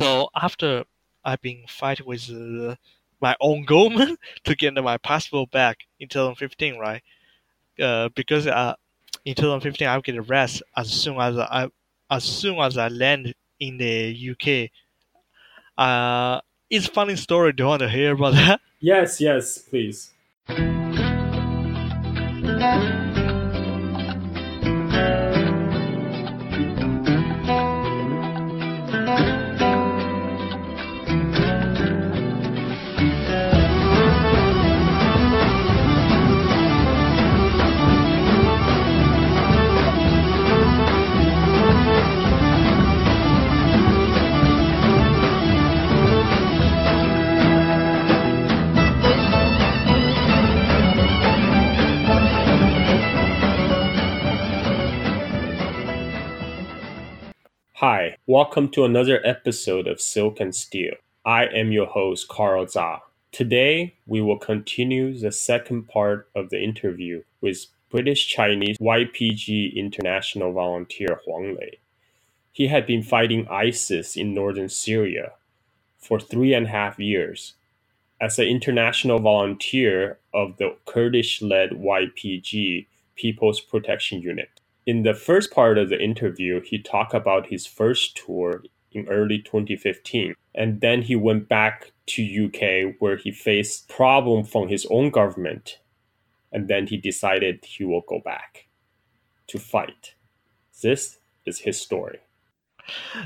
So after I've been fighting with uh, my own government to get my passport back in 2015, right? Uh, because uh, in 2015 I get arrested as soon as I as soon as I land in the UK. Uh, it's a funny story. Do you want to hear about that? Yes, yes, please. Welcome to another episode of Silk and Steel. I am your host, Carl Zha. Today, we will continue the second part of the interview with British Chinese YPG international volunteer Huang Lei. He had been fighting ISIS in northern Syria for three and a half years. As an international volunteer of the Kurdish led YPG People's Protection Unit. In the first part of the interview, he talked about his first tour in early 2015, and then he went back to UK where he faced problem from his own government, and then he decided he will go back to fight. This is his story.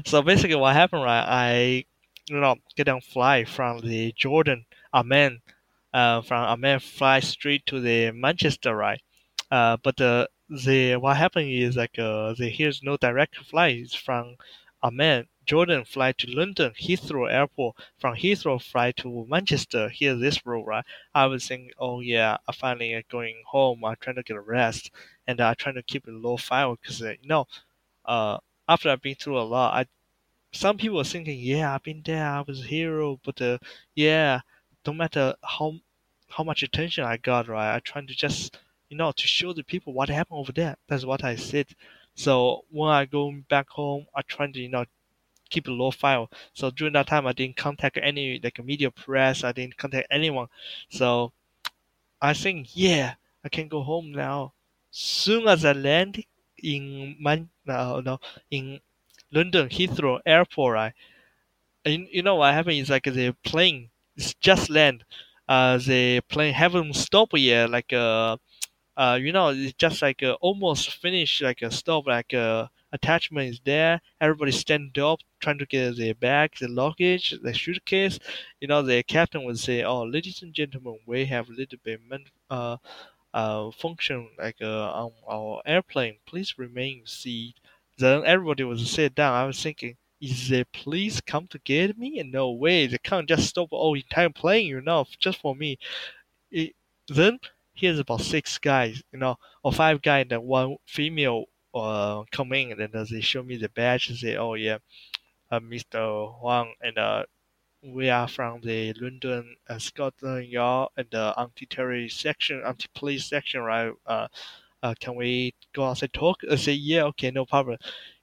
So basically, what happened, right? I, you know, get on flight from the Jordan, Amman, uh, from Amman fly straight to the Manchester, right? Uh, but the the what happened is like uh, here's no direct flights from Amman, Jordan fly to London, Heathrow Airport, from Heathrow fly to Manchester. Here's this road, right? I was thinking, oh yeah, I finally going home. I'm trying to get a rest, and I'm trying to keep it low file because uh, you know, uh, after I've been through a lot, I some people are thinking, yeah, I've been there, I was a hero, but uh, yeah, no matter how how much attention I got, right, I trying to just you know, to show the people what happened over there. That's what I said. So when I go back home, I try to, you know, keep a low file. So during that time, I didn't contact any like media press. I didn't contact anyone. So I think, yeah, I can go home now. Soon as I land in Man, no, no, in London Heathrow Airport, right? And you know what happened is like the plane is just land. Uh, the plane haven't stopped yet. Like uh, uh, you know, it's just like almost finished, like a stop, like uh, attachment is there. Everybody stand up, trying to get their bag, the luggage, the suitcase. You know, the captain would say, "Oh, ladies and gentlemen, we have a little bit uh, uh, function like uh, on our airplane. Please remain seat." Then everybody was sit down. I was thinking, is the police come to get me? No way, they can't just stop all entire plane, you know, just for me. It, then here's about six guys, you know, or five guys and one female uh come in and they show me the badge and say, oh yeah, uh, Mr. Huang and uh we are from the London uh, Scotland Yard and the anti-terror section, anti-police section, right? Uh, uh, can we go outside talk? I say yeah, okay, no problem.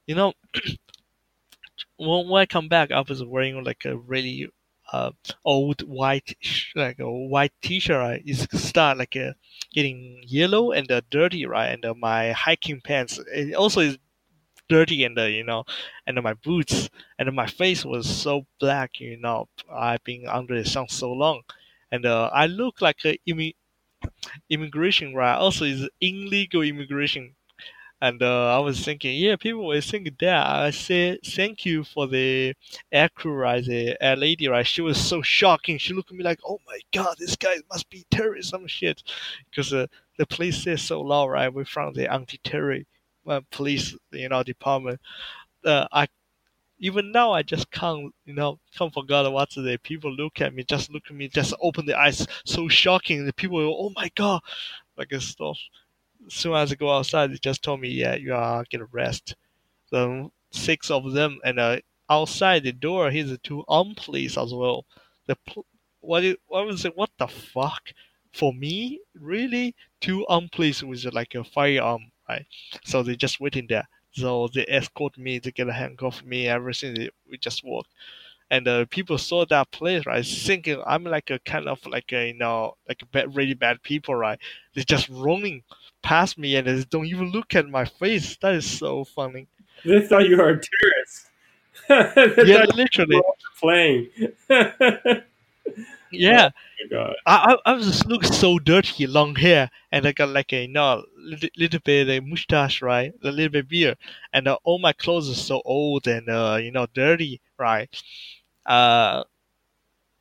You know, when, when I come back, I was wearing like a really uh, old white like a white t-shirt right? Is start like uh, getting yellow and uh, dirty right? And uh, my hiking pants it also is dirty and uh, you know and my boots and my face was so black you know I've been under the sun so long. And uh, I look like a immi- immigration right? Also is illegal immigration and uh, I was thinking, yeah, people were thinking that. I said, thank you for the air crew, right? The air lady, right? She was so shocking. She looked at me like, oh my god, this guy must be terrorist, some shit. Because uh, the police says so loud, right? We're from the anti-terror uh, police, you know, department. Uh, I even now I just can't, you know, can't forget what the people look at me, just look at me, just open their eyes, so shocking. The people, oh my god, like stuff as soon as I go outside, they just told me, yeah, you are get arrested. So six of them, and uh, outside the door, here's two armed police as well. The what it, what was it? What the fuck? For me, really, two armed police with like a firearm, right? So they just waiting there. So they escort me, they get a handcuff me, everything. They, we just walk, and uh, people saw that place, right? Thinking I'm like a kind of like a you know like a bad, really bad people, right? They're just running past me and they don't even look at my face. That is so funny. They thought you were a tourist. yeah, literally playing. yeah. Oh my god. I, I I was just look so dirty, long hair, and I got like a you know little, little bit a mustache, right? A little bit beard, and uh, all my clothes are so old and uh, you know dirty, right? Uh,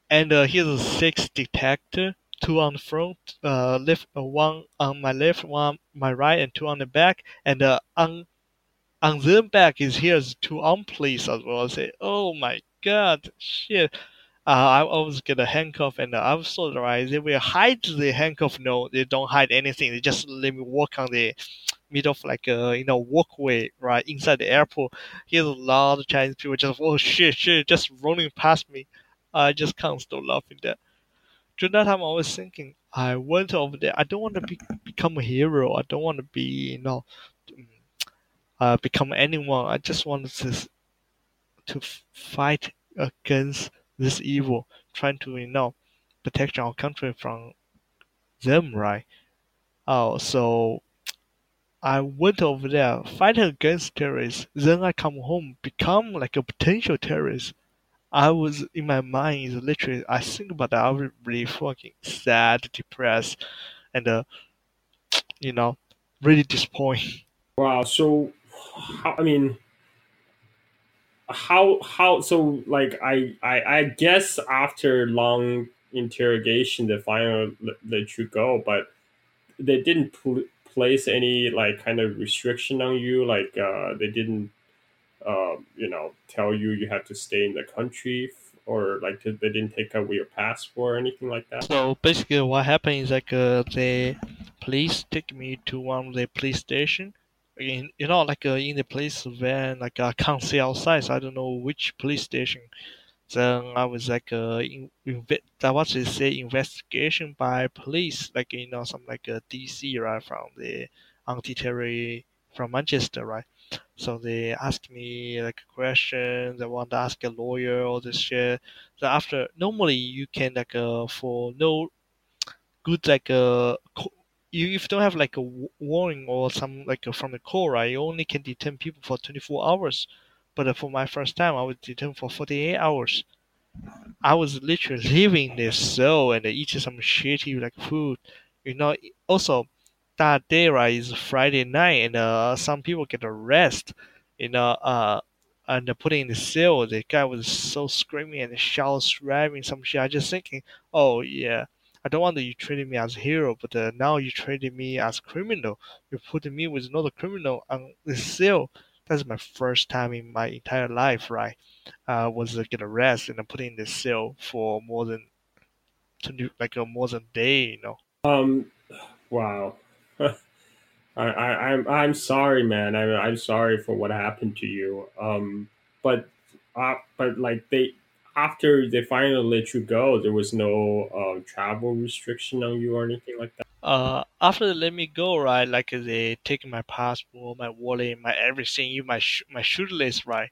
and uh, here's a six detector, two on the front, uh, left uh, one on my left, one on my right, and two on the back, and uh, on on the back is here's two on police as well. I say, oh my god, shit. Uh, I, was get a handcuff and uh, I was so right. They will hide the handcuff. No, they don't hide anything. They just let me walk on the middle of like a you know walkway right inside the airport. Here's a lot of Chinese people just oh shit shit just running past me. I just can't stop laughing there. During that time, I was thinking, I went over there. I don't want to be, become a hero. I don't want to be you know, uh, become anyone. I just wanted to to fight against this evil, trying to you know protect our country from them, right? Oh, so I went over there, fight against terrorists. Then I come home, become like a potential terrorist. I was in my mind is literally I think about that. I was really fucking sad, depressed, and uh, you know, really disappointed. Wow. So, how, I mean, how how so like I, I I guess after long interrogation, they finally let, you go, but they didn't pl- place any like kind of restriction on you. Like uh, they didn't, uh, you know, tell you you have to stay in the country, or like they didn't take away your passport or anything like that. So basically, what happened is like uh, the police took me to one of the police station. In, you know, like uh, in the place where like I can't see outside, so I don't know which police station. Then I was like uh, in, that was to say investigation by police, like you know some like a DC right from the anti-terror from Manchester, right? So they asked me like a question. They want to ask a lawyer all this shit. So after normally you can like uh for no good like uh you if you don't have like a warning or some like uh, from the court, right? You only can detain people for 24 hours. But uh, for my first time, I was detained for 48 hours. I was literally living in this cell and eating some shitty like food. You know, also that day right is Friday night and uh, some people get arrested. You know, uh, and put in the cell. The guy was so screaming and shout, driving some shit. I just thinking, oh yeah, I don't want that you treating me as a hero, but uh, now you treating me as criminal. You putting me with another criminal on the cell. That's my first time in my entire life, right? Uh, was uh, get arrested and put in the cell for more than like a more than day, you know. Um, wow. I, I, I'm I'm sorry, man. I, I'm sorry for what happened to you. Um, but uh, but like they after they finally let you go, there was no uh, travel restriction on you or anything like that. Uh, after they let me go, right, like they take my passport, my wallet, my everything, even my sh- my shoelace, right.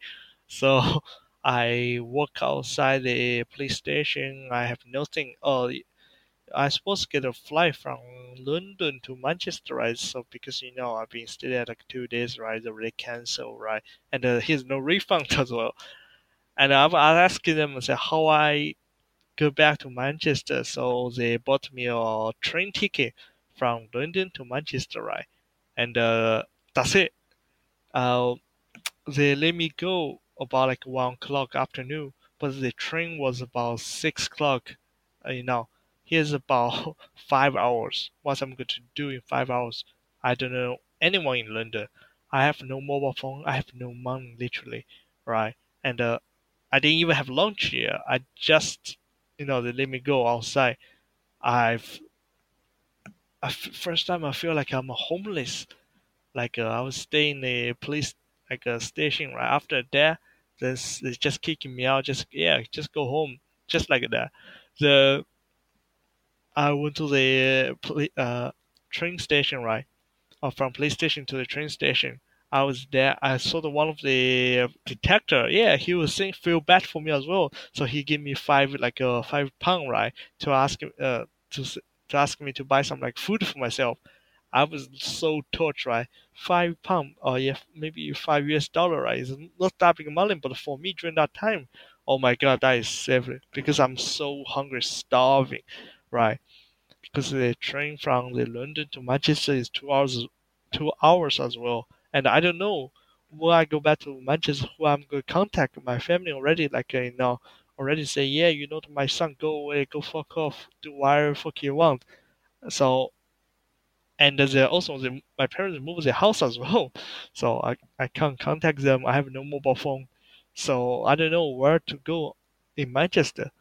So I walk outside the police station. I have nothing. Oh, I supposed get a flight from London to Manchester, right? So because you know I've been staying there like two days, right? They cancel, right? And uh, no refund as well. And I was asking them, said, how I go back to Manchester. So they bought me a train ticket from London to Manchester, right? And uh, that's it. Uh, they let me go about like one o'clock afternoon, but the train was about six o'clock. Uh, you know, here's about five hours. What I'm going to do in five hours, I don't know anyone in London. I have no mobile phone. I have no money, literally, right? And uh, I didn't even have lunch here. I just, you know, they let me go outside. I've, first time I feel like I'm homeless. Like uh, I was staying in a police like a station right after that. This they just kicking me out. Just yeah, just go home. Just like that. The I went to the uh, uh train station right, or from police station to the train station. I was there. I saw the one of the detector. Yeah, he was saying feel bad for me as well. So he gave me five like a uh, five pound right to ask uh to to ask me to buy some like food for myself. I was so touched, right? Five pound, or yeah, maybe five US dollar, right? It's not that big money, but for me during that time, oh my god, that is saving because I'm so hungry, starving, right? Because the train from the London to Manchester is two hours, two hours as well, and I don't know when I go back to Manchester who I'm to contact. My family already like you know already say yeah, you know, my son, go away, go fuck off, do whatever fuck you want. So and the, also the, my parents moved their house as well, so I, I can't contact them. I have no mobile phone, so I don't know where to go in Manchester.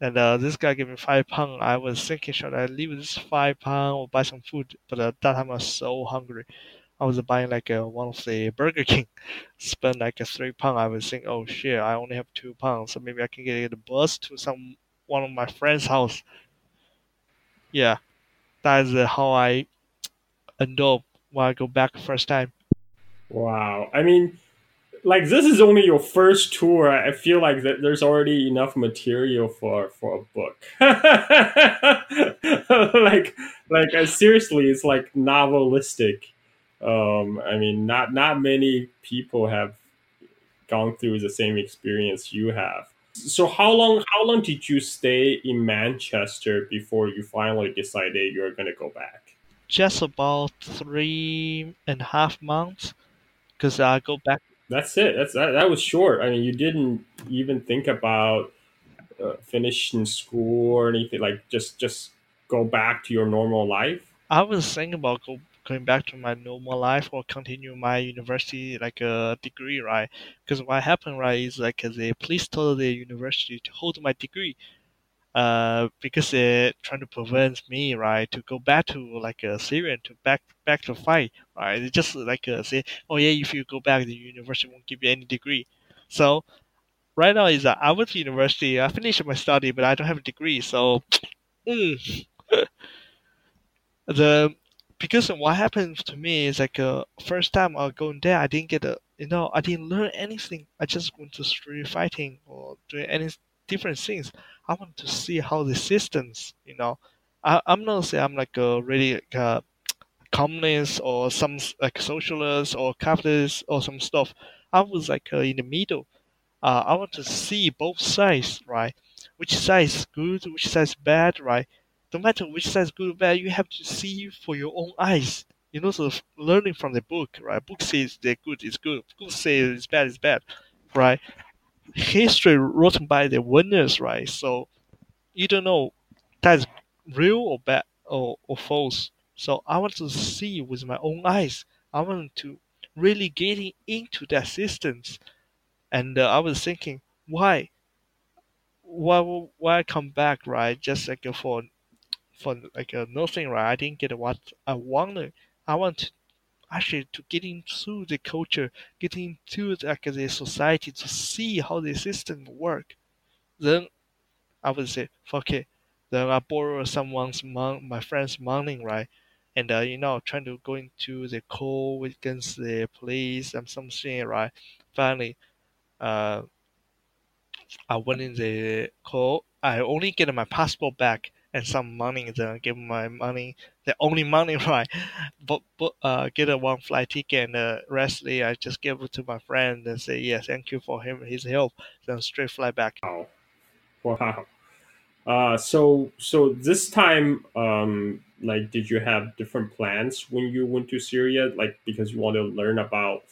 And uh, this guy gave me five pound. I was thinking, should I leave this five pound or buy some food? But at that time I was so hungry. I was buying like a, one of the Burger King, spend like a three pound. I was thinking, oh shit, I only have two pounds, so maybe I can get a bus to some one of my friend's house. Yeah, that is uh, how I end up when I go back first time. Wow. I mean, like this is only your first tour. I feel like that there's already enough material for for a book. like like uh, seriously, it's like novelistic. Um, I mean, not not many people have gone through the same experience you have. So how long how long did you stay in Manchester before you finally decided you're gonna go back? Just about three and a half months, because I go back. That's it. That's that, that was short. I mean, you didn't even think about uh, finishing school or anything like just just go back to your normal life. I was thinking about go, going back to my normal life or continue my university like a uh, degree, right? Because what happened, right, is like the police told the university to hold my degree, uh, because they're trying to prevent me, right, to go back to like a uh, Syrian to back back to fight, right? They just like uh, say, oh yeah, if you go back, the university won't give you any degree. So right now is that I went to university, I finished my study, but I don't have a degree, so. Mm. the because what happened to me is like uh, first time I going there, I didn't get a you know I didn't learn anything. I just went to street fighting or doing any different things. I want to see how the systems, you know. I, I'm not say I'm like a really a communist or some like socialist or capitalist or some stuff. I was like uh, in the middle. Uh, I want to see both sides, right? Which side is good, which side is bad, right? no matter which side is good or bad, you have to see for your own eyes. You know, sort of learning from the book, right? Book says they're good, it's good. Book says it's bad, it's bad, right? History written by the winners, right? So you don't know that's real or bad or, or false. So I want to see with my own eyes. I want to really getting into that systems. And uh, I was thinking, why? Why why I come back, right? Just like for for like uh, nothing right. I didn't get what I wanted. I want actually to get into the culture, get into like the society to see how the system work. Then I would say, fuck it. Then I borrow someone's mon- my friend's money, right? And uh, you know, trying to go into the call against the police and something, right? Finally, uh, I went in the call. I only get my passport back and some money then give my money the only money right? But but uh get a one flight ticket and uh restly I just give it to my friend and say yeah thank you for him his help. Then straight fly back. Wow. Wow. Uh so so this time um like did you have different plans when you went to Syria? Like because you want to learn about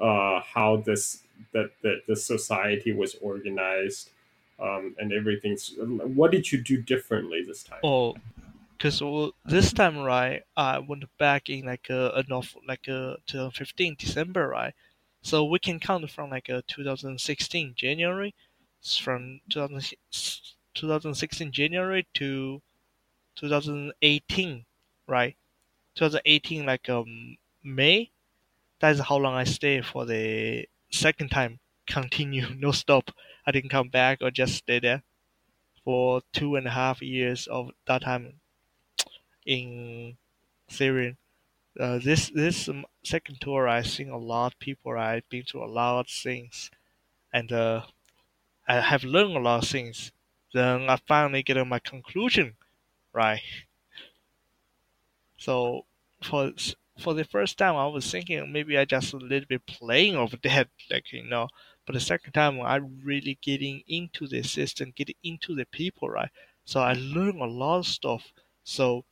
uh how this that that the society was organized um, and everything. What did you do differently this time? Oh, because well, this time, right, I went back in like a, a like a 2015 December, right? So we can count from like a 2016 January, from 2000, 2016 January to 2018, right? 2018 like um May. That's how long I stay for the second time. Continue, no stop. I didn't come back or just stay there for two and a half years of that time in Syria. uh, this this second tour, I seen a lot of people. I've been to a lot of things, and uh, I have learned a lot of things. Then I finally get my conclusion, right? So for for the first time, I was thinking maybe I just a little bit playing over that, like you know. But the second time, I really getting into the system, getting into the people, right? So I learned a lot of stuff. So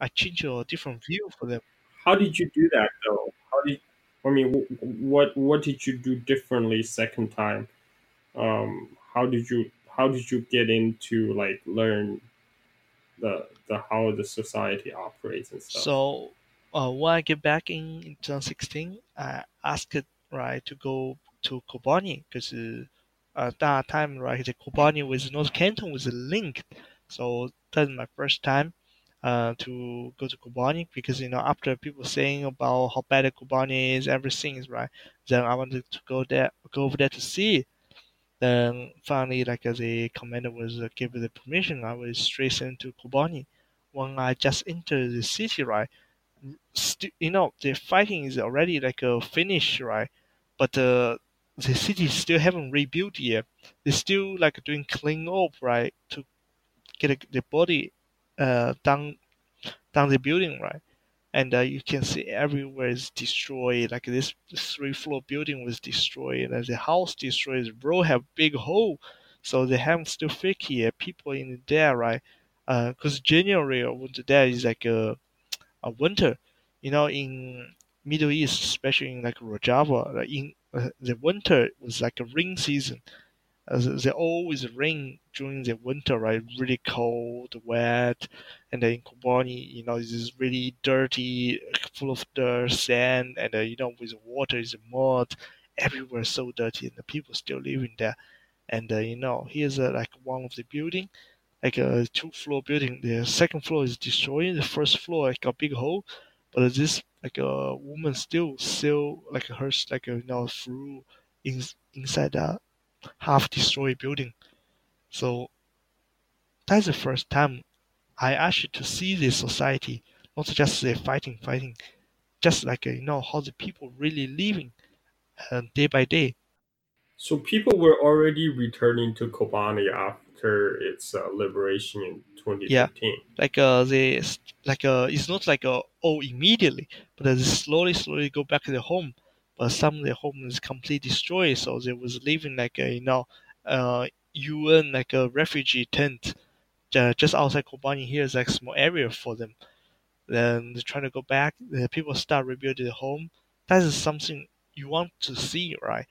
I changed a different view for them. How did you do that though? How did I mean what what did you do differently second time? Um, how did you how did you get into like learn the the how the society operates and stuff? So uh, when I get back in, in 2016, I asked right to go to Kobani because uh, at that time right Kobani with North Canton was linked. So that's my first time uh, to go to Kobani because you know after people saying about how bad Kobani is, everything is right. Then I wanted to go there, go over there to see. Then finally, like uh, the commander was uh, give the permission, I was straight sent to Kobani. When I just entered the city, right, st- you know the fighting is already like a finish, right? But uh, the city still haven't rebuilt yet. They're still like doing clean up, right, to get the body uh, down down the building, right? And uh, you can see everywhere is destroyed. Like this three floor building was destroyed, and the house destroyed. The road have big hole, so they haven't still fix yet. People in there, right? Because January or winter there is like a, a winter, you know, in Middle East, especially in like Rojava, like in uh, the winter was like a rain season as they always rain during the winter, right? Really cold, wet, and then in Kobani, you know, it's really dirty, full of dirt, sand, and uh, you know, with water is mud, everywhere so dirty, and the people still living there. And uh, you know, here's uh, like one of the building, like a two-floor building. The second floor is destroyed. The first floor like a big hole, but this like a woman still still like hers like you know through in, inside that half destroyed building. So that's the first time I actually to see this society, not just the fighting, fighting, just like you know how the people really living uh, day by day. So people were already returning to Kobani after its uh, liberation in Yeah, 2015. like uh, they like uh, it's not like uh, oh immediately, but they slowly, slowly go back to their home. But some of their home is completely destroyed, so they was living like a you know, uh, UN like a refugee tent uh, just outside Kobani. Here is like a small area for them. Then they're trying to go back. The people start rebuilding the home. That is something you want to see, right?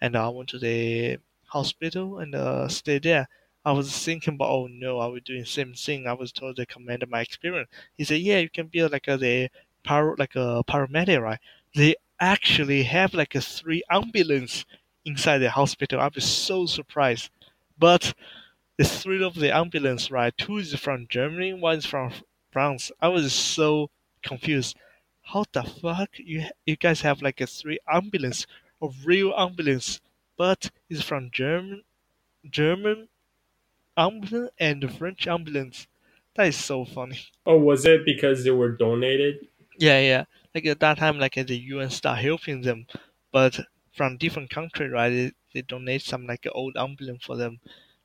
And I went to the hospital and uh, stayed there. I was thinking about, oh no, I was doing the same thing. I was told the commander my experience. He said, yeah, you can be like a the par like a paramedic, right? They actually have like a three ambulance inside the hospital. I was so surprised. But the three of the ambulance, right? Two is from Germany, one is from France. I was so confused. How the fuck you you guys have like a three ambulance, a real ambulance, but it's from German German ambulance and the French ambulance. That is so funny. Oh, was it because they were donated? Yeah, yeah. Like at that time, like the UN start helping them, but from different country, right? They, they donate some like old ambulance for them.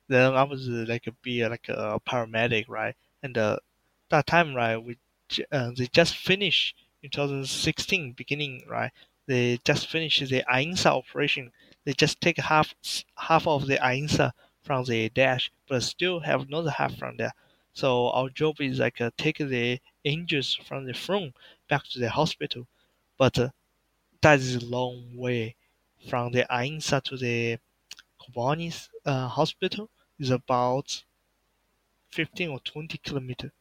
Then I was uh, like a be uh, like a paramedic, right? And uh, that time, right, we uh, they just finished in 2016 beginning, right? They just finished the AINSA operation. They just take half half of the AINSA from the Daesh, but still have another half from there. So our job is like uh, take the injuries from the front back to the hospital, but uh, that is a long way from the AINSA to the Kobani's uh, hospital is about 15 or 20 kilometers.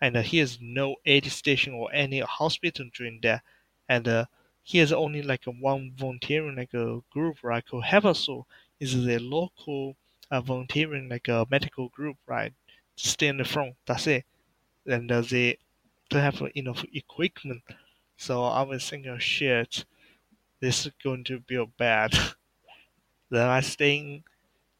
And uh, here's no aid station or any hospital during there. And uh, here's only like a one volunteering like a group? Called Heyva Sor is the local uh, volunteering like a medical group, right? Stay in the front. That's it. And uh, they don't have enough equipment. So I was thinking, oh, shit, this is going to be bad. then I stay in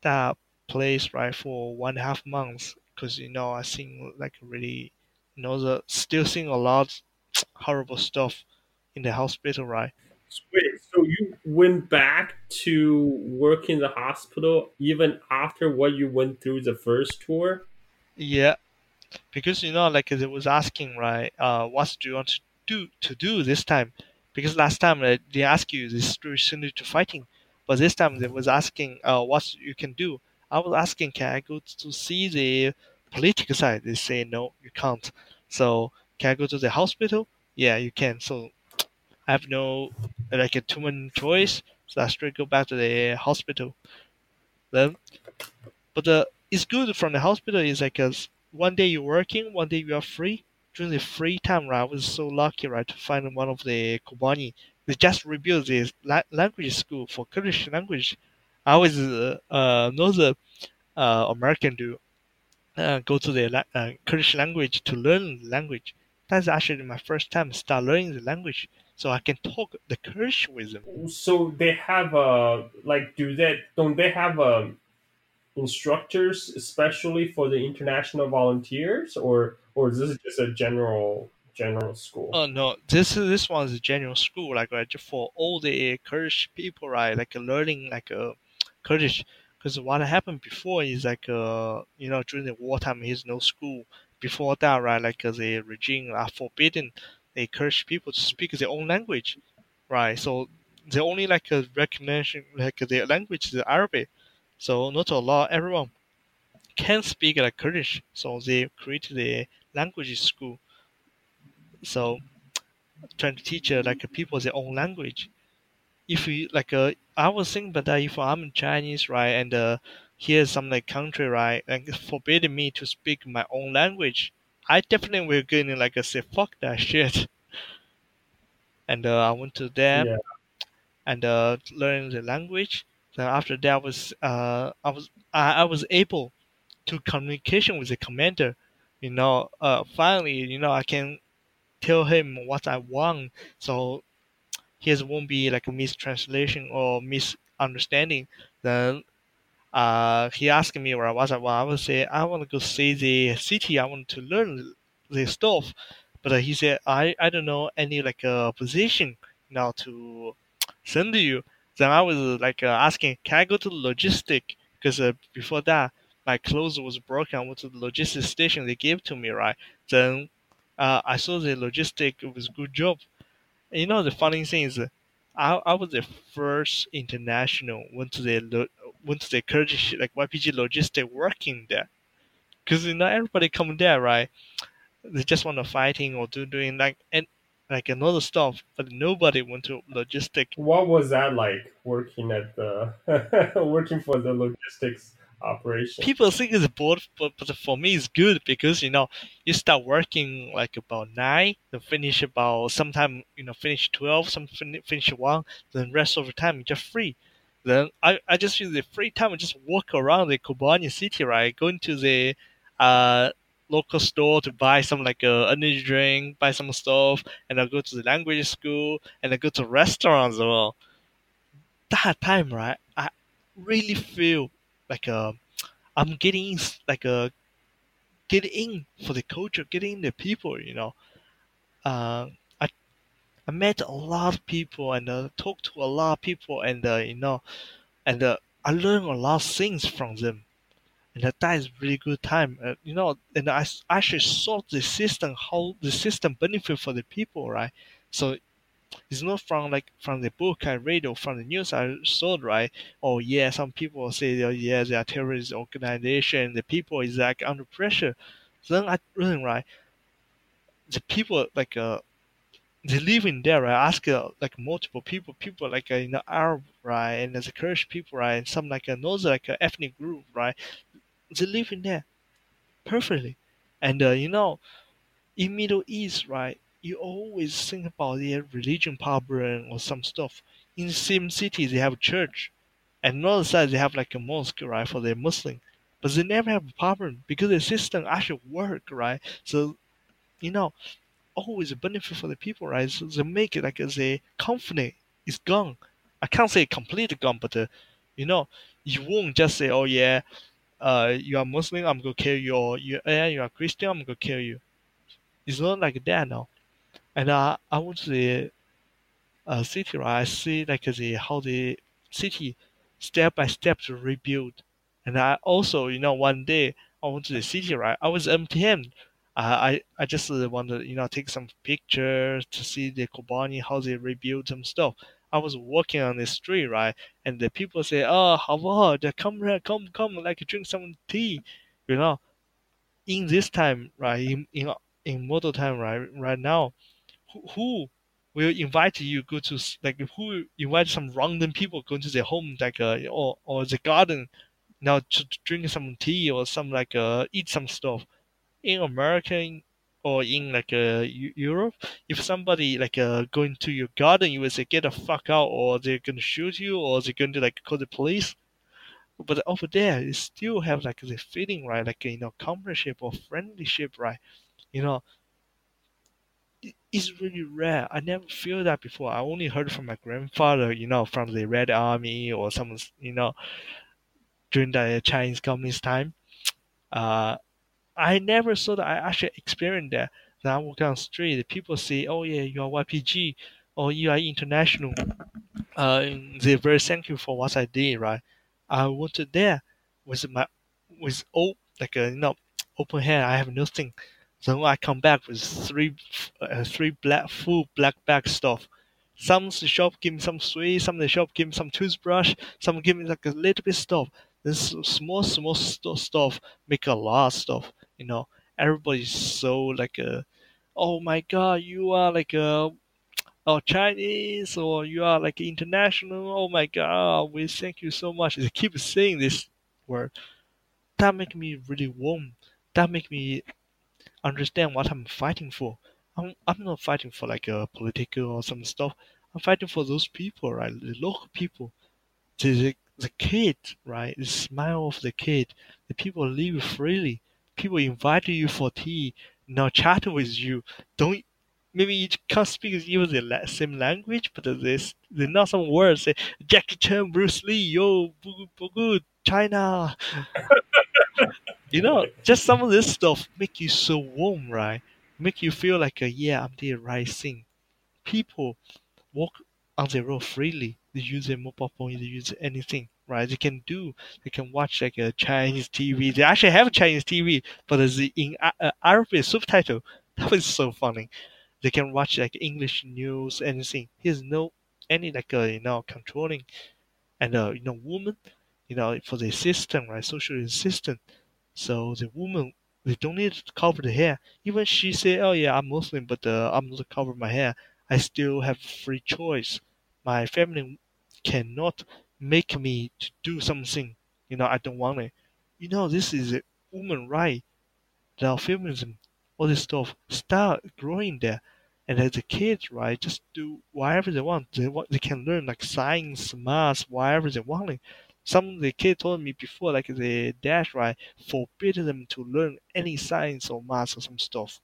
that place right for one and a half months because you know I sing like really you know the still seeing a lot horrible stuff in the hospital, right? So you went back to work in the hospital even after what you went through the first tour? Yeah, because you know, like they was asking, right? Uh, what do you want to do to do this time? Because last time uh, they asked you this very similar to fighting, but this time they was asking, uh, what you can do. I was asking, can I go to see the political side? They say no, you can't. So can I go to the hospital? Yeah, you can. So I have no like a too many choice, so I straight go back to the hospital. Then, but the it's good from the hospital is like 'cause one day you're working, one day you are free. During the free time, right, I was so lucky, right, to find one of the Kobani. They just rebuilt this la- language school for Kurdish language. I always uh, uh, know the uh, American do uh, go to the uh, Kurdish language to learn the language. That's actually my first time start learning the language, so I can talk the Kurdish with them. So they have a like do they don't they have a instructors especially for the international volunteers or or is this just a general general school? Oh no, this is this one is a general school, like right, for all the Kurdish people, right? Like uh, learning like uh, Kurdish. Because what happened before is like uh, you know during the wartime, there's no school. Before that, right, like uh, the regime are forbidden the Kurdish people to speak their own language, right? So they only like a recognition like their language is Arabic. So not a lot everyone can speak like Kurdish. So they created the language school. So trying to teach uh, like people their own language. If you like, uh, I was thinking about that if I'm Chinese, right, and uh, here's some like country, right, and forbidding me to speak my own language, I definitely will going like I say fuck that shit. And uh, I went to them Yeah. and uh, learn the language. Then after that was uh, I was I, I was able to communication with the commander. You know, uh, finally, you know, I can tell him what I want, so his won't be like a mistranslation or misunderstanding. Then uh, he asked me where I was. Well, I would say I want to go see the city. I want to learn the stuff, but uh, he said I I don't know any like uh, position now to send you. Then I was like uh, asking, can I go to the logistic? Because uh, before that, my clothes was broken. I went to the logistic station. They gave to me right. Then uh, I saw the logistic it was good job. And you know the funny thing is, uh, I I was the first international went to the went to the Kurdish like YPG logistic working there. Because you know everybody come there right. They just want to fighting or do doing like and like another stuff, but nobody went to logistic What was that like working at the working for the logistics operation? people think it's bored, but, but for me it's good because you know you start working like about nine, then finish about sometime you know finish twelve, some finish one, then rest of the time you're just free. Then I, I just use the free time and just walk around the Kobani city, right? Going to the uh local store to buy some like uh, energy drink, buy some stuff, and I go to the language school and I go to restaurants as well. That time, right? I really feel like uh, I'm getting like a get in for the culture, get in the people, you know. Uh, I met a lot of people and uh, talked to a lot of people, and uh, you know, and uh, I learned a lot of things from them, and uh, that is really good time, uh, you know. And I actually saw the system, how the system benefit for the people, right? So it's not from like from the book I read or from the news I saw, right? Oh yeah, some people say, oh yeah, they are terrorist organization. The people is like under pressure. Then I learn, right? The people like uh they live in there, right? Ask uh, like multiple people, people like uh, you know Arab, right, and there's a Kurdish people, right, and some like another like a ethnic group, right? They live in there perfectly, and uh, you know in Middle East, right, you always think about their religion problem or some stuff. In the same city, they have a church, and another side they have like a mosque, right, for their Muslim. But they never have a problem because the system actually work, right? So you know, always a benefit for the people, right? So they make it like a conflict is gone. I can't say completely gone, but uh, you know, you won't just say, oh yeah, uh, you are Muslim, I'm gonna kill you, or you, yeah, you are Christian, I'm gonna kill you. It's not like that now and uh, I went to the uh, city, right? I see like the how the city step by step to rebuild. And I also, you know, one day I went to the city, right? I was empty-handed. Uh, I I just wanted, you know, take some pictures to see the Kobani how they rebuild some stuff. I was walking on the street, right, and the people say, "Oh, how about come here, come, come, like drink some tea," you know. In this time, right, in in in modern time, right, right now, who, who will invite you go to like who invite some random people go to their home like uh, or or the garden now to drink some tea or some like uh eat some stuff in America or in like uh, Europe if somebody like uh going to your garden you will say get the fuck out or they're gonna shoot you or they're going to like call the police but over there you still have like the feeling right like you know comradeship or friendship right you know it's really rare. I never feel that before. I only heard from my grandfather, you know, from the Red Army or some, you know, during the Chinese Communist time. Uh, I never saw that. I actually experienced that. Then I walk down the street, people say, "Oh yeah, you are YPG, or you are international." Uh, they're very thankful for what I did, right? I went there with my with all like a you know open hand. I have nothing. Then I come back with three uh, three black full black bag stuff. Some shop give me some sweet, some the shop give me some toothbrush, some give me like a little bit stuff. This small small st- stuff make a lot of stuff. You know, everybody's so like a, oh my god, you are like a oh Chinese or you are like international. Oh my God, we thank you so much. They keep saying this word. That make me really warm. That make me understand what I'm fighting for. I'm, I'm not fighting for like a political or some stuff. I'm fighting for those people, right? The local people. The, the, the kid, right? The smile of the kid. The people live freely. People invite you for tea, now chat with you. Don't maybe you can't speak even the same language, but there's there's not some words say Jackie Chan, Bruce Lee, yo, good, China. you know, just some of this stuff make you so warm, right? Make you feel like, a, yeah, I'm the right thing. People walk on the road freely. They use their mobile phone. They use anything, right? They can do. They can watch like a Chinese TV. They actually have Chinese TV, but it's in uh, Arabic subtitle. That was so funny. They can watch like English news, anything. There's no any like uh, you know controlling, and uh, you know woman, you know for the system right, social system. so the woman, they don't need to cover the hair. Even she say, "Oh yeah, I'm Muslim, but uh, I'm not cover my hair. I still have free choice. My family cannot make me to do something. You know, I don't want it. You know, this is a woman right. The feminism, all this stuff, start growing there. And as the kids, right, just do whatever they want. They want, they can learn like science, math, whatever they want some the kid told me before like the dad right forbid them to learn any science or math or some stuff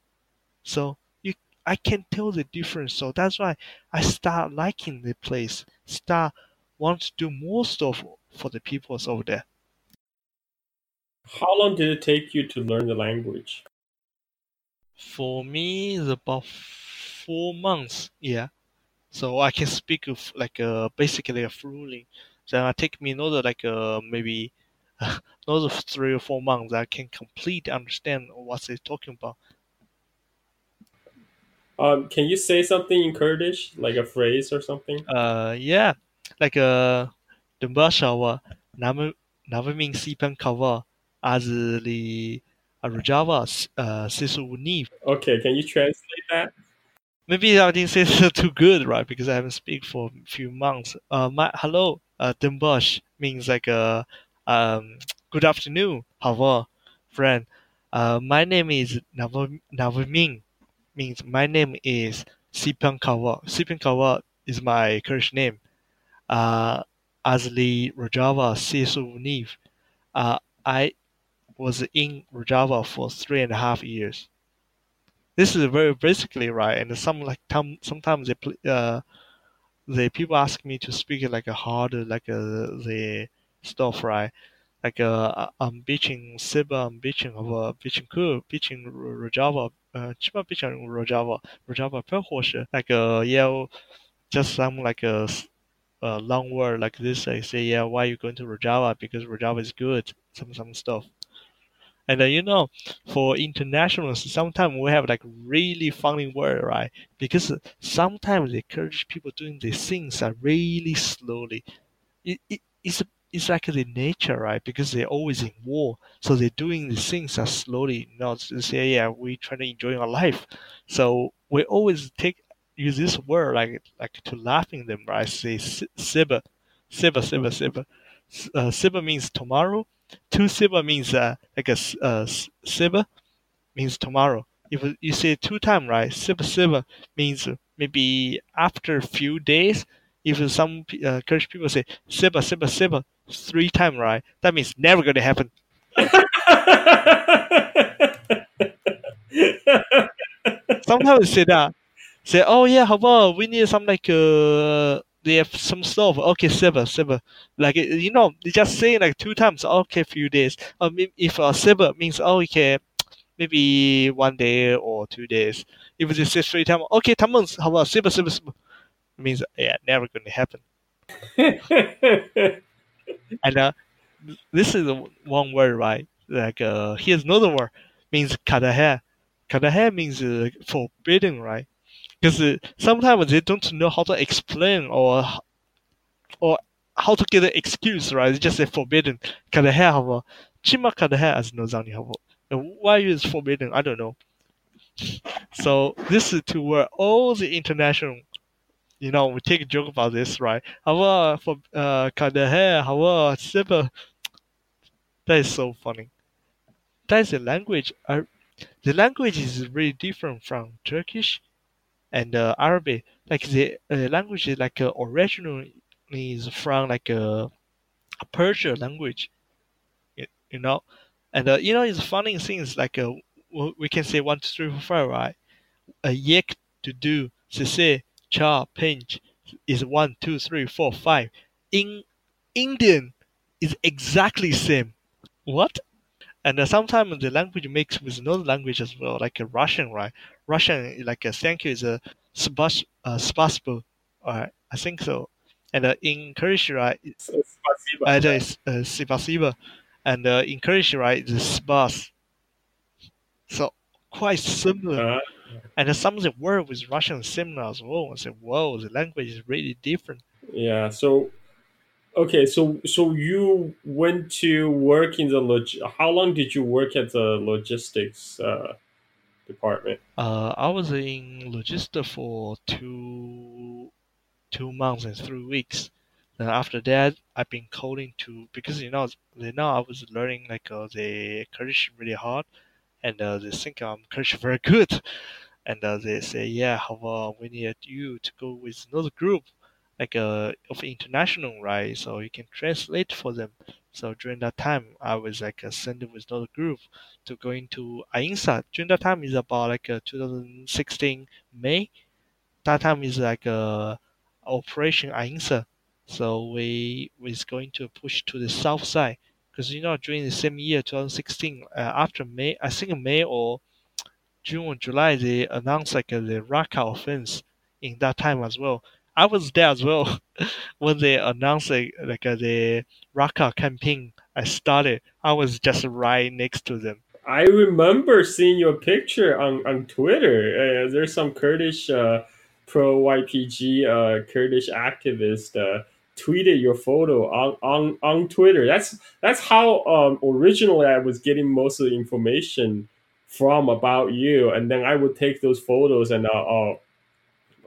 so you i can tell the difference so that's why i start liking the place start want to do more stuff for the peoples over there. How long did it take you to learn the language? For me it's about four months yeah. So i can speak of like uh, basically a fluently then it take me another like uh, maybe another three or four months I can completely understand what they're talking about. Um, can you say something in Kurdish, like a phrase or something? Uh, yeah, like the Bashawa Navamin Sipan Kava as the Rojava uh Sisu Okay, can you translate that? Maybe I didn't say so too good, right? Because I haven't speak for a few months. Uh, my hello, uh, Dimbosh means like a uh, um, good afternoon, Hava, friend. Uh, my name is Navaming, means my name is Sipan Kawa. Sipan Kawa is my Kurdish name. Uh, Azli Rojava Sisu Niv. Uh, I was in Rojava for three and a half years. This is very basically right, and some like sometimes they uh, the people ask me to speak like a harder like a, the stuff right like uh, I'm beaching Siba, I'm beaching of uh, beaching Ku, beaching Rojava, uh, 基本 beaching Rojava, Rojava 漂或是 like uh yeah, just some like a, a long word like this. I say yeah, why you going to Rojava? Because Rojava is good, some some stuff. And uh, you know, for internationals, sometimes we have like really funny word, right? Because sometimes they encourage people doing these things are really slowly. It, it, it's it's like the nature, right? Because they're always in war, so they're doing these things are slowly. You know, say, yeah, we try to enjoy our life. So we always take use this word like like to laughing them, right? Say siba, siba, siba, siba. Uh, siba means tomorrow. Two siba means uh, like a uh, siba means tomorrow. If you say two times, right? Siba siba means maybe after a few days. If some uh, Kurdish people say siba siba siba three times, right? That means never going to happen. Sometimes we say that. Say, oh yeah, how about we need some like uh they have some stuff. Okay, silver, silver. Like you know, they just say like two times. Okay, few days. Or if uh, silver means oh, okay, maybe one day or two days. If they say three times, okay, 他们 how about silver, silver, silver? Means yeah, never going to happen. and uh, this is one word, right? Like uh, here's another word means kadahe. Kadahe means uh, forbidden, right? because sometimes they don't know how to explain or or how to get an excuse, right? It's just a forbidden. kind of have a chima kind of hair as no zani have why is forbidden? I don't know. So this is to where all the international you know, we take a joke about this, right? How for uh kind of hair, how simple. that is so funny. That's the language I the language is really different from Turkish and uh, Arabic. Like the uh, language is like uh, originally is from like a, Persian language, you, know. And uh, you know, it's funny things like uh, we can say one, two, three, four, five, right? A yek to do, say, cha, pinch is one, two, three, four, five. In Indian is exactly same. What? And uh, sometimes the language mix with another language as well, like a Russian, right? Russian, like a thank you is a spas, uh, spasibo, right? I think so. And uh, in Kurdish, right? Spasiba. Uh, uh, spasiba. And uh, in Kurdish, right, is spas. So quite similar. Uh, And uh, some of the word with Russian similar as well. I said, whoa, the language is really different. yeah. So, okay. So, so you went to work in the log. How long did you work at the logistics uh, department? Uh, I was in logistics for two two months and three weeks. Then after that, I've been coding to because you know you know I was learning like uh, the Kurdish really hard, and uh, they think I'm Kurdish very good, and uh, they say yeah, how we need you to go with another group, like uh of international right, so you can translate for them. So during that time, I was like uh, sent with another group to go into AINSA. During that time is about like uh, 2016 May. That time is like uh, Operation AINSA. So we was going to push to the south side because you know during the same year 2016 uh, after May I think May or June or July they announced like uh, the Raqqa offense in that time as well. I was there as well when they announced like, uh, the Raqqa campaign. I started. I was just right next to them. I remember seeing your picture on on Twitter. Uh, there's some Kurdish uh, pro YPG uh, Kurdish activist uh, tweeted your photo on, on on Twitter. That's that's how um, originally I was getting most of the information from about you, and then I would take those photos and uh, uh,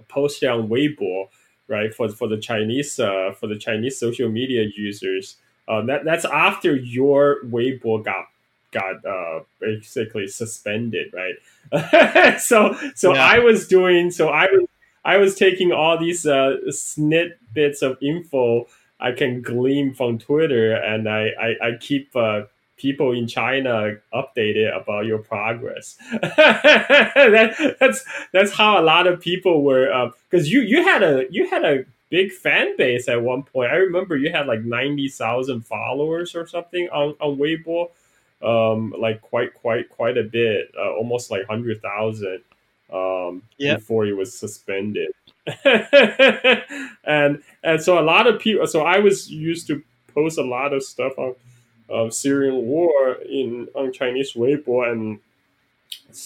post it on Weibo, right for for the Chinese uh, for the Chinese social media users. Uh, that that's after your Weibo got got uh, basically suspended, right? so so Yeah. I was doing so I was I was taking all these uh, snippets of info I can glean from Twitter, and I I, I keep uh, people in China updated about your progress. that, that's that's how a lot of people were because you you had a you had a big fan base at one point. I remember you had like ninety thousand followers or something on on Weibo, um, like quite quite quite a bit, uh, almost like hundred thousand um, yep. before he was suspended. and and so a lot of people. So I was used to post a lot of stuff on of Syrian war in on Chinese Weibo, and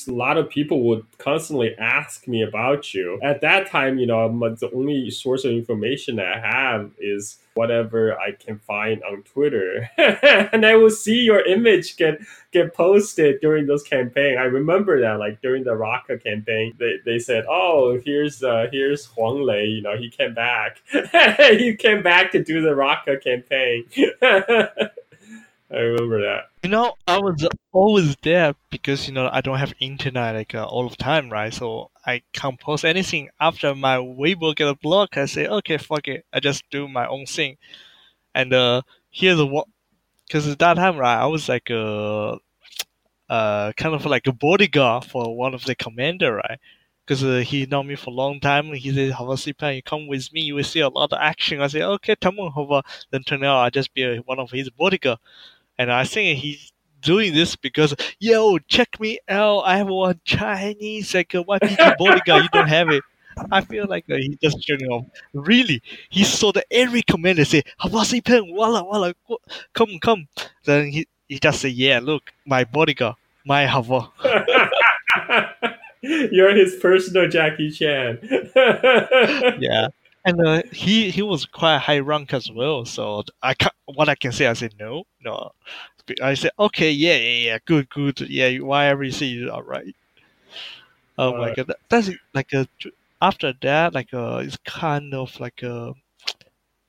a lot of people would constantly ask me about you. At that time, you know, the only source of information I have is whatever I can find on Twitter, and I will see your image get get posted during those campaign. I remember that, like during the Raqqa campaign, they, they said, "Oh, here's uh, here's Huang Lei. You know, he came back. he came back to do the Raqqa campaign." I remember that. You know, I was always there because you know I don't have internet like uh, all the time, right? So I can't post anything after my Weibo get blocked. I say, okay, fuck it, I just do my own thing. And uh, here's what, because at that time, right, I was like a, uh, kind of like a bodyguard for one of the commander, right? Because uh, he know me for a long time. He said, "Hava Sipan, you come with me, you will see a lot of action." I say, "Okay, come on, Hava." Then turn out I just be one of his bodyguard. And I think he's doing this because, yo, check me out. I have one Chinese like a YPG bodyguard. You don't have it. I feel like uh, he just turning off. Really, he saw the every commander say, "Habasi pen, wala wala, come come." Then he he just say, "Yeah, look, my bodyguard, my Hava." You're his personal Jackie Chan. yeah, and uh, he he was quite high rank as well. So I can what I can say, I said no, no. I said okay, yeah, yeah, yeah, good, good, yeah. Whatever you see is all right. Oh my god, that, that's like a after that, like uh, it's kind of like a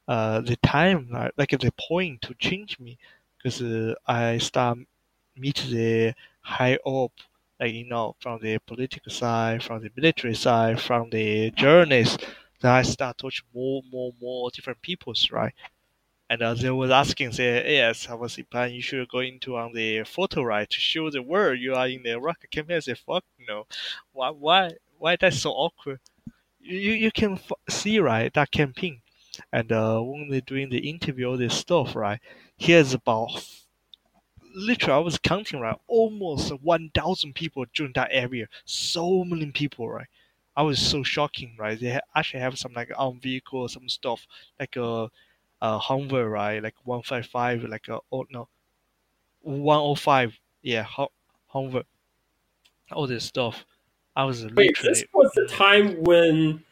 uh the time like, like the point to change me because uh, I start meet the high up like you know from the political side, from the military side, from the journalists then I start touch more, more, more different peoples, right? And uh, they was asking, say, yes, I was plan you should go into on the photo, right, to show the world you are in the Raqqa campaign. I say, fuck no, why, why, why that's so awkward? You, you can f- see, right, that campaign, and uh, when they're doing the interview, all this stuff, right, here's about literally, I was counting, right, almost 1,000 people during that area. So many people, right? I was so shocking, right? They actually have some like on vehicle, some stuff like a, a Hummer, right? Like one five five, like a oh no, one oh five, yeah, Hummer. All this stuff. I was Wait, this was the time when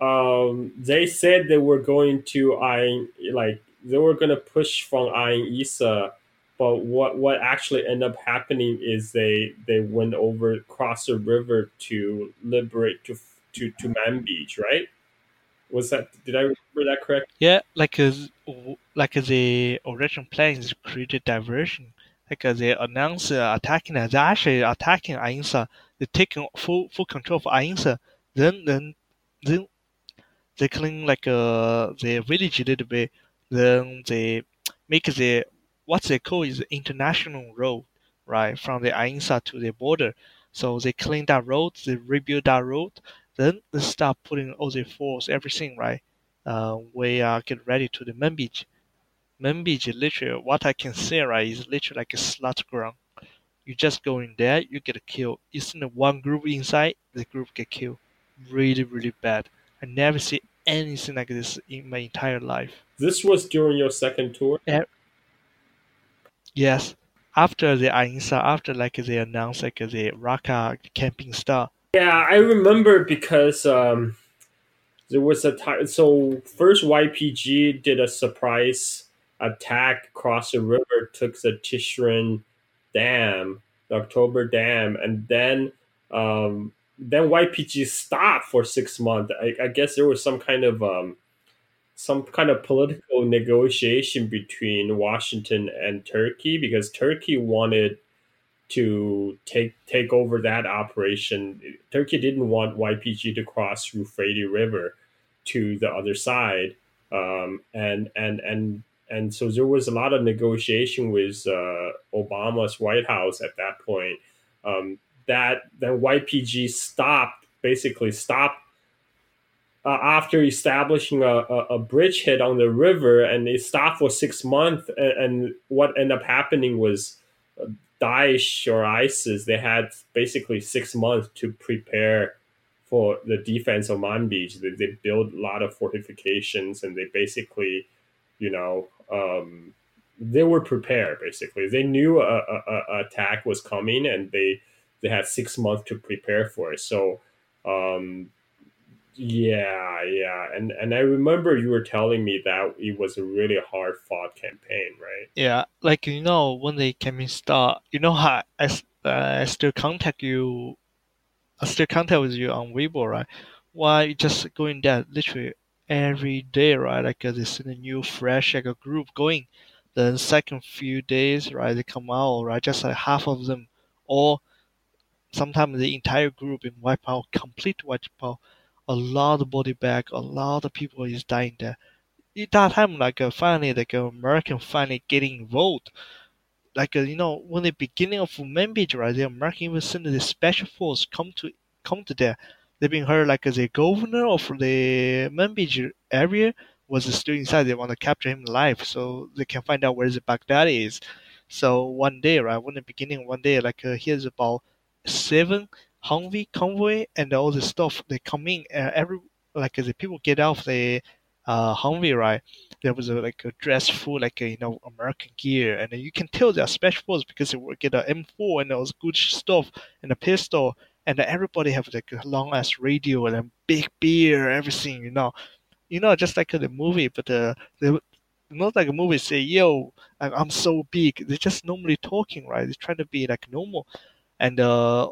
um, they said they were going to I like they were gonna push from Ain Issa, but what what actually ended up happening is they they went over across the river to liberate to to to Manbij, right? Was that did I remember that correct? Yeah, like a, like the original plan is created diversion. Like they announce uh, attacking, they actually attacking Ainsa, They taking full full control of Ainsa. Then then then they clean like uh, the village a little bit. Then they make the what they call is the international road, right, from the Ainsa to the border. So they clean that road, they rebuild that road, then they start putting all the force, everything right. Uh, we are get ready to the Manbij. Manbij literally, what I can say right is literally like a slaughter ground. You just go in there, you get killed. Isn't one group inside, the group get killed. Really, really bad. I never see anything like this in my entire life. This was during your second tour. Yeah. Yes, after the Ain Issa, after like they announced like the Raqqa camping stuff, yeah, I remember because um, there was a time. So first, YPG did a surprise attack across the river, took the Tishrin Dam, the October Dam, and then um, then YPG stopped for six months. I, I guess there was some kind of um, some kind of political negotiation between Washington and Turkey because Turkey wanted to take take over that operation. Turkey didn't want YPG to cross Euphrates River to the other side, um, and and and and so there was a lot of negotiation with uh, Obama's White House at that point. Um, that then YPG stopped basically stopped uh, after establishing a, a, a, bridgehead on the river and it stopped for six months. And, and what ended up happening was uh, Daesh or ISIS, they had basically six months to prepare for the defense of Manbij. They, they built a lot of fortifications and they basically, you know, um, they were prepared basically. They knew a, a, a, attack was coming and they they had six months to prepare for it. So um, yeah, yeah, and and I remember you were telling me that it was a really hard fought campaign, right? Yeah, like you know when the campaign start, you know how I, uh, I still contact you, I still contact with you on Weibo, right? Why you just going there literally every day, right? Like uh, they send a new fresh like a group going. Then second few days, right, they come out, right, just like half of them, or sometimes the entire group in wipe out, complete wipe out. A lot of body bag, a lot of people is dying there. At that time, like uh, finally, like uh, American finally getting involved. Like uh, you know, when the beginning of Manbij, right, the American even sent the special force come to come to there. They've been heard like the governor of the Manbij area was still inside. They want to capture him alive so they can find out where the Baghdad is. So one day, right, when the beginning, one day, like uh, here's about seven Humvee convoy and all the stuff they come in uh, every like the people get off the uh, Humvee right? There was a, like a dress full like a, you know American gear and you can tell they're special force because they were get a M4 and all was good stuff and a pistol and everybody have like a long ass radio and a big beer everything you know. You know just like the movie but uh, they not like a movie say yo I'm so big. They're just normally talking right? They're trying to be like normal. And uh,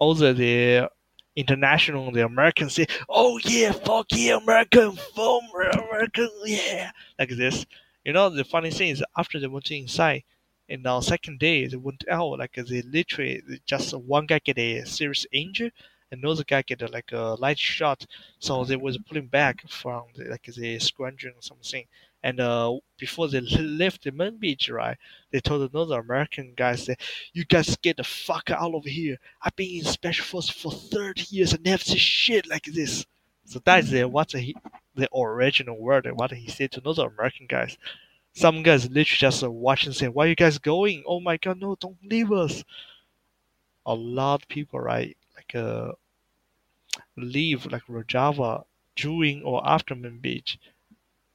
also the international, the Americans say, "Oh yeah, fuck yeah, American, fuck American, yeah," like this. You know, the funny thing is, after they went inside, and on second day they went out like they literally just one guy get a serious injury, And another guy get a, like a light shot, so they was pulling back from the, like the or something. And uh, before they left the main beach, right, they told another American guy, "Say, you guys get the fuck out of here. I've been in special force for 30 years and never seen shit like this." So that's the what the, the original word and what he said to another American guys. Some guys literally just watching, saying, "Where are you guys going? Oh my god, no! Don't leave us!" A lot of people, right, like uh, leave like Rojava during or after Manbij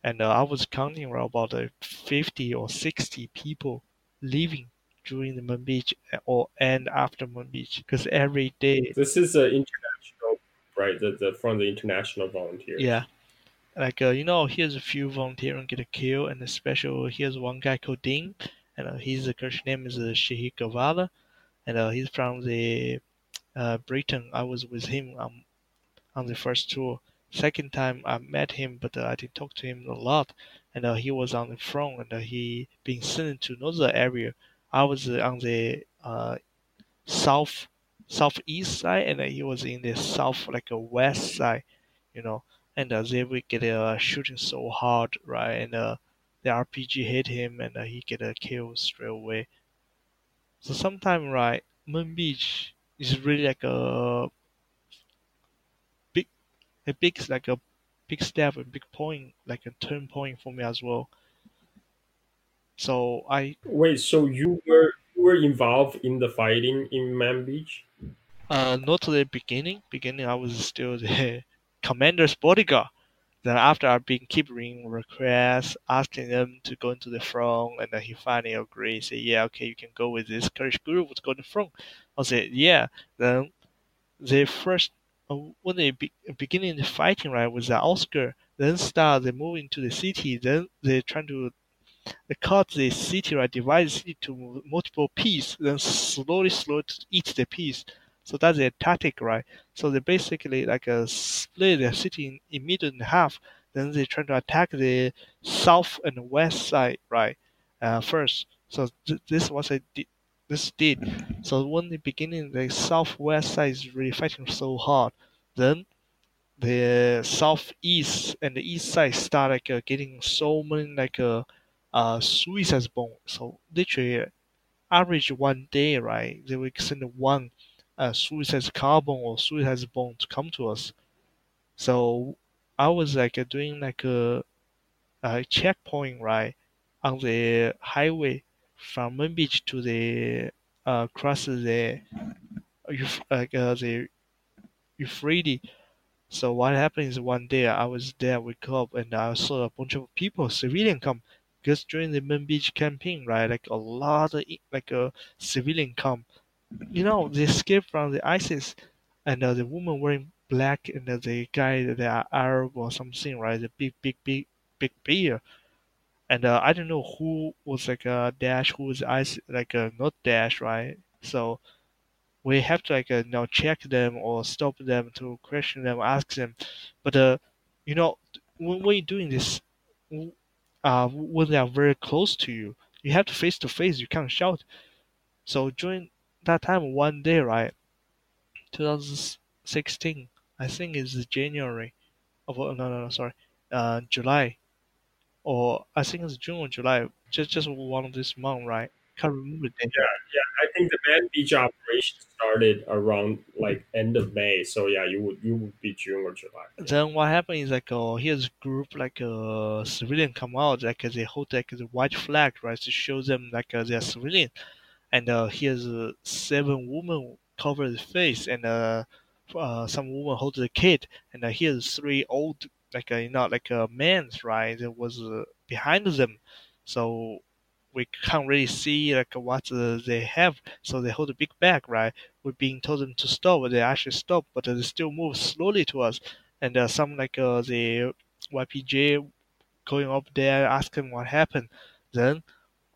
and uh, I was counting around about uh, 50 or 60 people leaving during the Moon Beach or and after Moon Beach because every day. This is an international, right? The, the from the international volunteers. Yeah, like uh, you know, here's a few volunteers and get a kill, and special here's one guy called Ding, and uh, his Kurdish name is uh, Shahid Gavala, and uh, he's from the uh, Britain. I was with him um, on the first tour Second time I met him, but uh, I didn't talk to him a lot, and uh, he was on the front, and uh, he been sent to another area. I was on the uh, south southeast side, and he was in the south like a west side, you know. And they would get shooting so hard, right? And the RPG hit him, and uh, he get a kill straight away. So sometimes, right, Moon Beach is really like a a big like a big step, a big point, like a turn point for me as well. So I wait. So you were you were involved in the fighting in Manbij? Uh, not to the beginning. Beginning, I was still the commander's bodyguard. Then after I've been keeping requests, asking them to go into the front, and then he finally agreed. Say, yeah, okay, you can go with this Kurdish group to go to the front. I said, yeah. Then the first when they be, beginning the fighting right with the Oscar, then start they move into the city, then they trying to they cut the city right, divide the city to multiple pieces, then slowly slowly eat the piece. So that's their tactic, right? So they basically like uh, split the city in, in middle in half. Then they try to attack the south and west side, right? Uh, first. So th- this was a this did. So when the beginning the southwest side is really fighting so hard, then the southeast and the east side start like uh, getting so many like uh, uh suicide bomb. So literally average one day, right? They will send one uh, suicide carbon or suicide bomb to come to us. So I was like doing like a, a checkpoint right on the highway from Moon Beach to the uh, cross the like uh, the Euphrates. So what happened is one day I was there, wake up, and I saw a bunch of people, civilian come. Because during the Moon Beach campaign, right, like a lot of like a uh, civilian come. You know, they escaped from the ISIS, and uh, the woman wearing black, and uh, the guy, that the Arab or something, right, the big, big, big, big beard. And uh, I don't know who was like a dash, who was ISIS, like a not dash, right? So we have to like uh, you know check them or stop them to question them, ask them. But uh, you know when, you're doing this, uh, when they are very close to you, you have to face to face. You can't shout. So during that time, one day, right, 2016, I think it's January. Oh, no, no, no, sorry, uh, July, or I think it's June or July. Just just one of this month, right? Can't remember the date. Yeah, yeah I think the Manbij operation started around like end of May. So yeah, you would you would be June or July. Then what happened is like uh, here's a group like a uh, civilian come out like they hold like the white flag right to show them like uh, they're civilian, and uh, here's uh, seven women cover the face and uh, uh some woman holds a kid and uh, here's three old like you know like a man's right that was uh, behind them, so we can't really see like what uh, they have. So they hold a big bag, right? We're being told them to stop, they actually stop, but they still move slowly to us. And uh, some like uh, the YPG going up there asking what happened. Then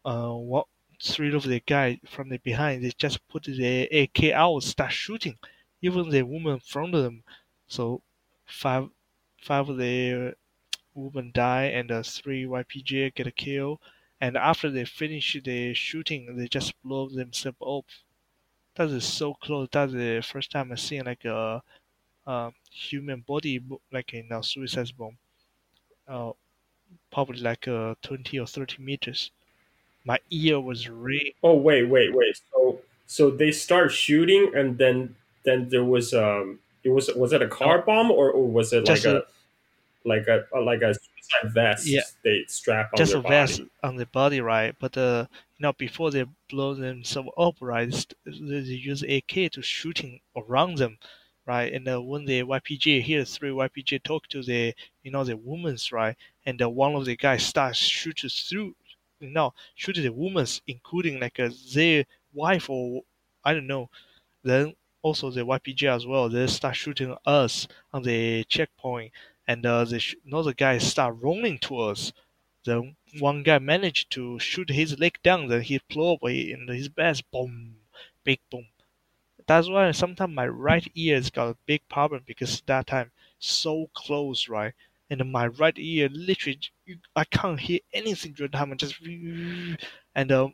uh, what three of the guy from the behind they just put the AK out, start shooting, even the woman in front of them. So five five of the women die and uh, three YPG get a kill and after they finish the shooting, they just blow themselves up. That is so close. That's the first time I seen like a, a human body like in a suicide bomb. Uh, probably like uh, 20 or 30 meters. My ear was really. Oh wait, wait, wait. So so they start shooting, and then then there was um. It was was it a car bomb or, or was it like a, a like a like a suicide vest yeah. they strap on just a vest on the body, right? But uh, you know, before they blow themselves up, right, they use AK to shooting around them, right? And uh, when the YPG here, three YPG talk to the you know the women's right, and uh, one of the guys starts shooting through, you know, shoot the women's, including like uh, their wife or I don't know. Then also the YPG as well, they start shooting us on the checkpoint and uh, the another guy start running towards. Then one guy managed to shoot his leg down. Then he flew away in his best boom, big boom. That's why sometimes my right ear has got a big problem because that time so close, right? And my right ear literally, I can't hear anything during the time. Just and uh,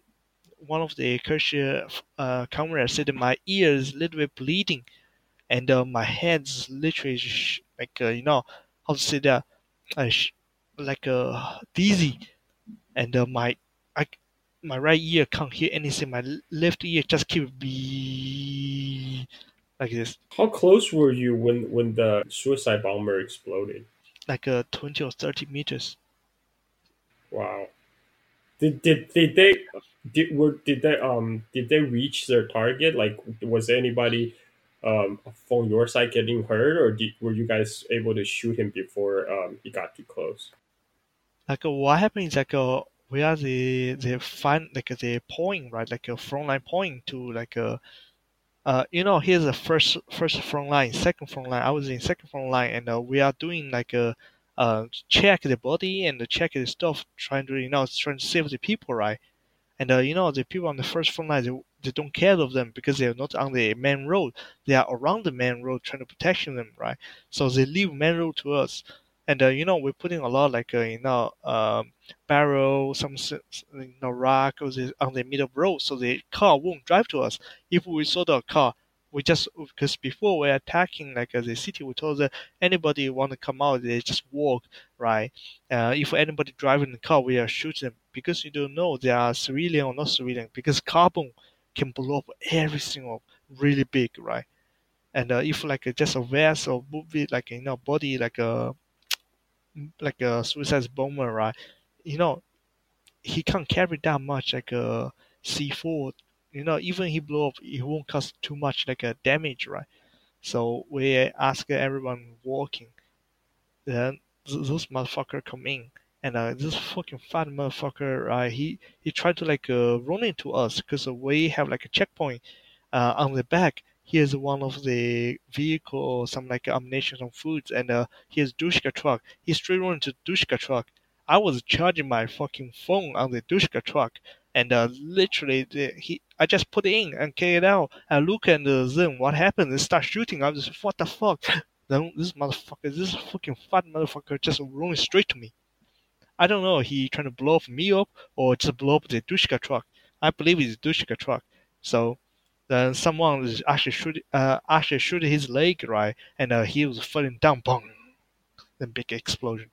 one of the Kershaw uh, camera said my ear is a little bit bleeding, and uh, my head's literally like uh, you know how to say that uh, like uh, dizzy and uh, my I my right ear can't hear anything. My left ear just keep be like this. How close were you when when the suicide bomber exploded? Like uh, 20 or 30 meters. Wow. Did did, did they did were did they um did they reach their target like was anybody um, from your side getting hurt, or did, were you guys able to shoot him before um, he got too close? Like uh, what happened is like uh, we are the the find like the point right, like a front line point to like a. Uh, uh, you know, here's the first first front line, second front line. I was in second front line, and uh, we are doing like a uh, check the body and check the stuff, trying to you know trying to save the people, right? And uh, you know the people on the first front line, they, they don't care of them because they're not on the main road. They are around the main road trying to protect them, right? So they leave main road to us. And uh, you know we're putting a lot like uh, you know um, barrel, some you know rock on the middle road, so the car won't drive to us. If we saw the car, we just because before we're attacking like uh, the city, we told that anybody want to come out, they just walk, right? Uh, if anybody driving the car, we are shooting them because you don't know they are civilian or not civilian because carbon can blow up everything up really big, right? And uh, if like just a vest or movie like you know body like a like a suicide bomber, right? You know, he can't carry that much like a C4. You know, even he blow up, it won't cause too much like a damage, right? So we ask everyone walking. Then th- those motherfucker come in, and uh, this fucking fat motherfucker, right? He he tried to like uh, run into us because we have like a checkpoint uh, on the back. Here's one of the vehicle, some like ammunition, some foods, and uh, here's Dushka truck. He straight run into Dushka truck. I was charging my fucking phone on the Dushka truck, and uh, literally the, he, I just put it in and get it out. I look at uh, them, what happened? They start shooting. I was what the fuck? Then this motherfucker, this fucking fat motherfucker, just running straight to me. I don't know, he trying to blow up me up or just blow up the Dushka truck. I believe it's Dushka truck. So then someone is actually shoot, uh, actually shoot his leg right, and uh, he was falling down. Boom! Then big explosion.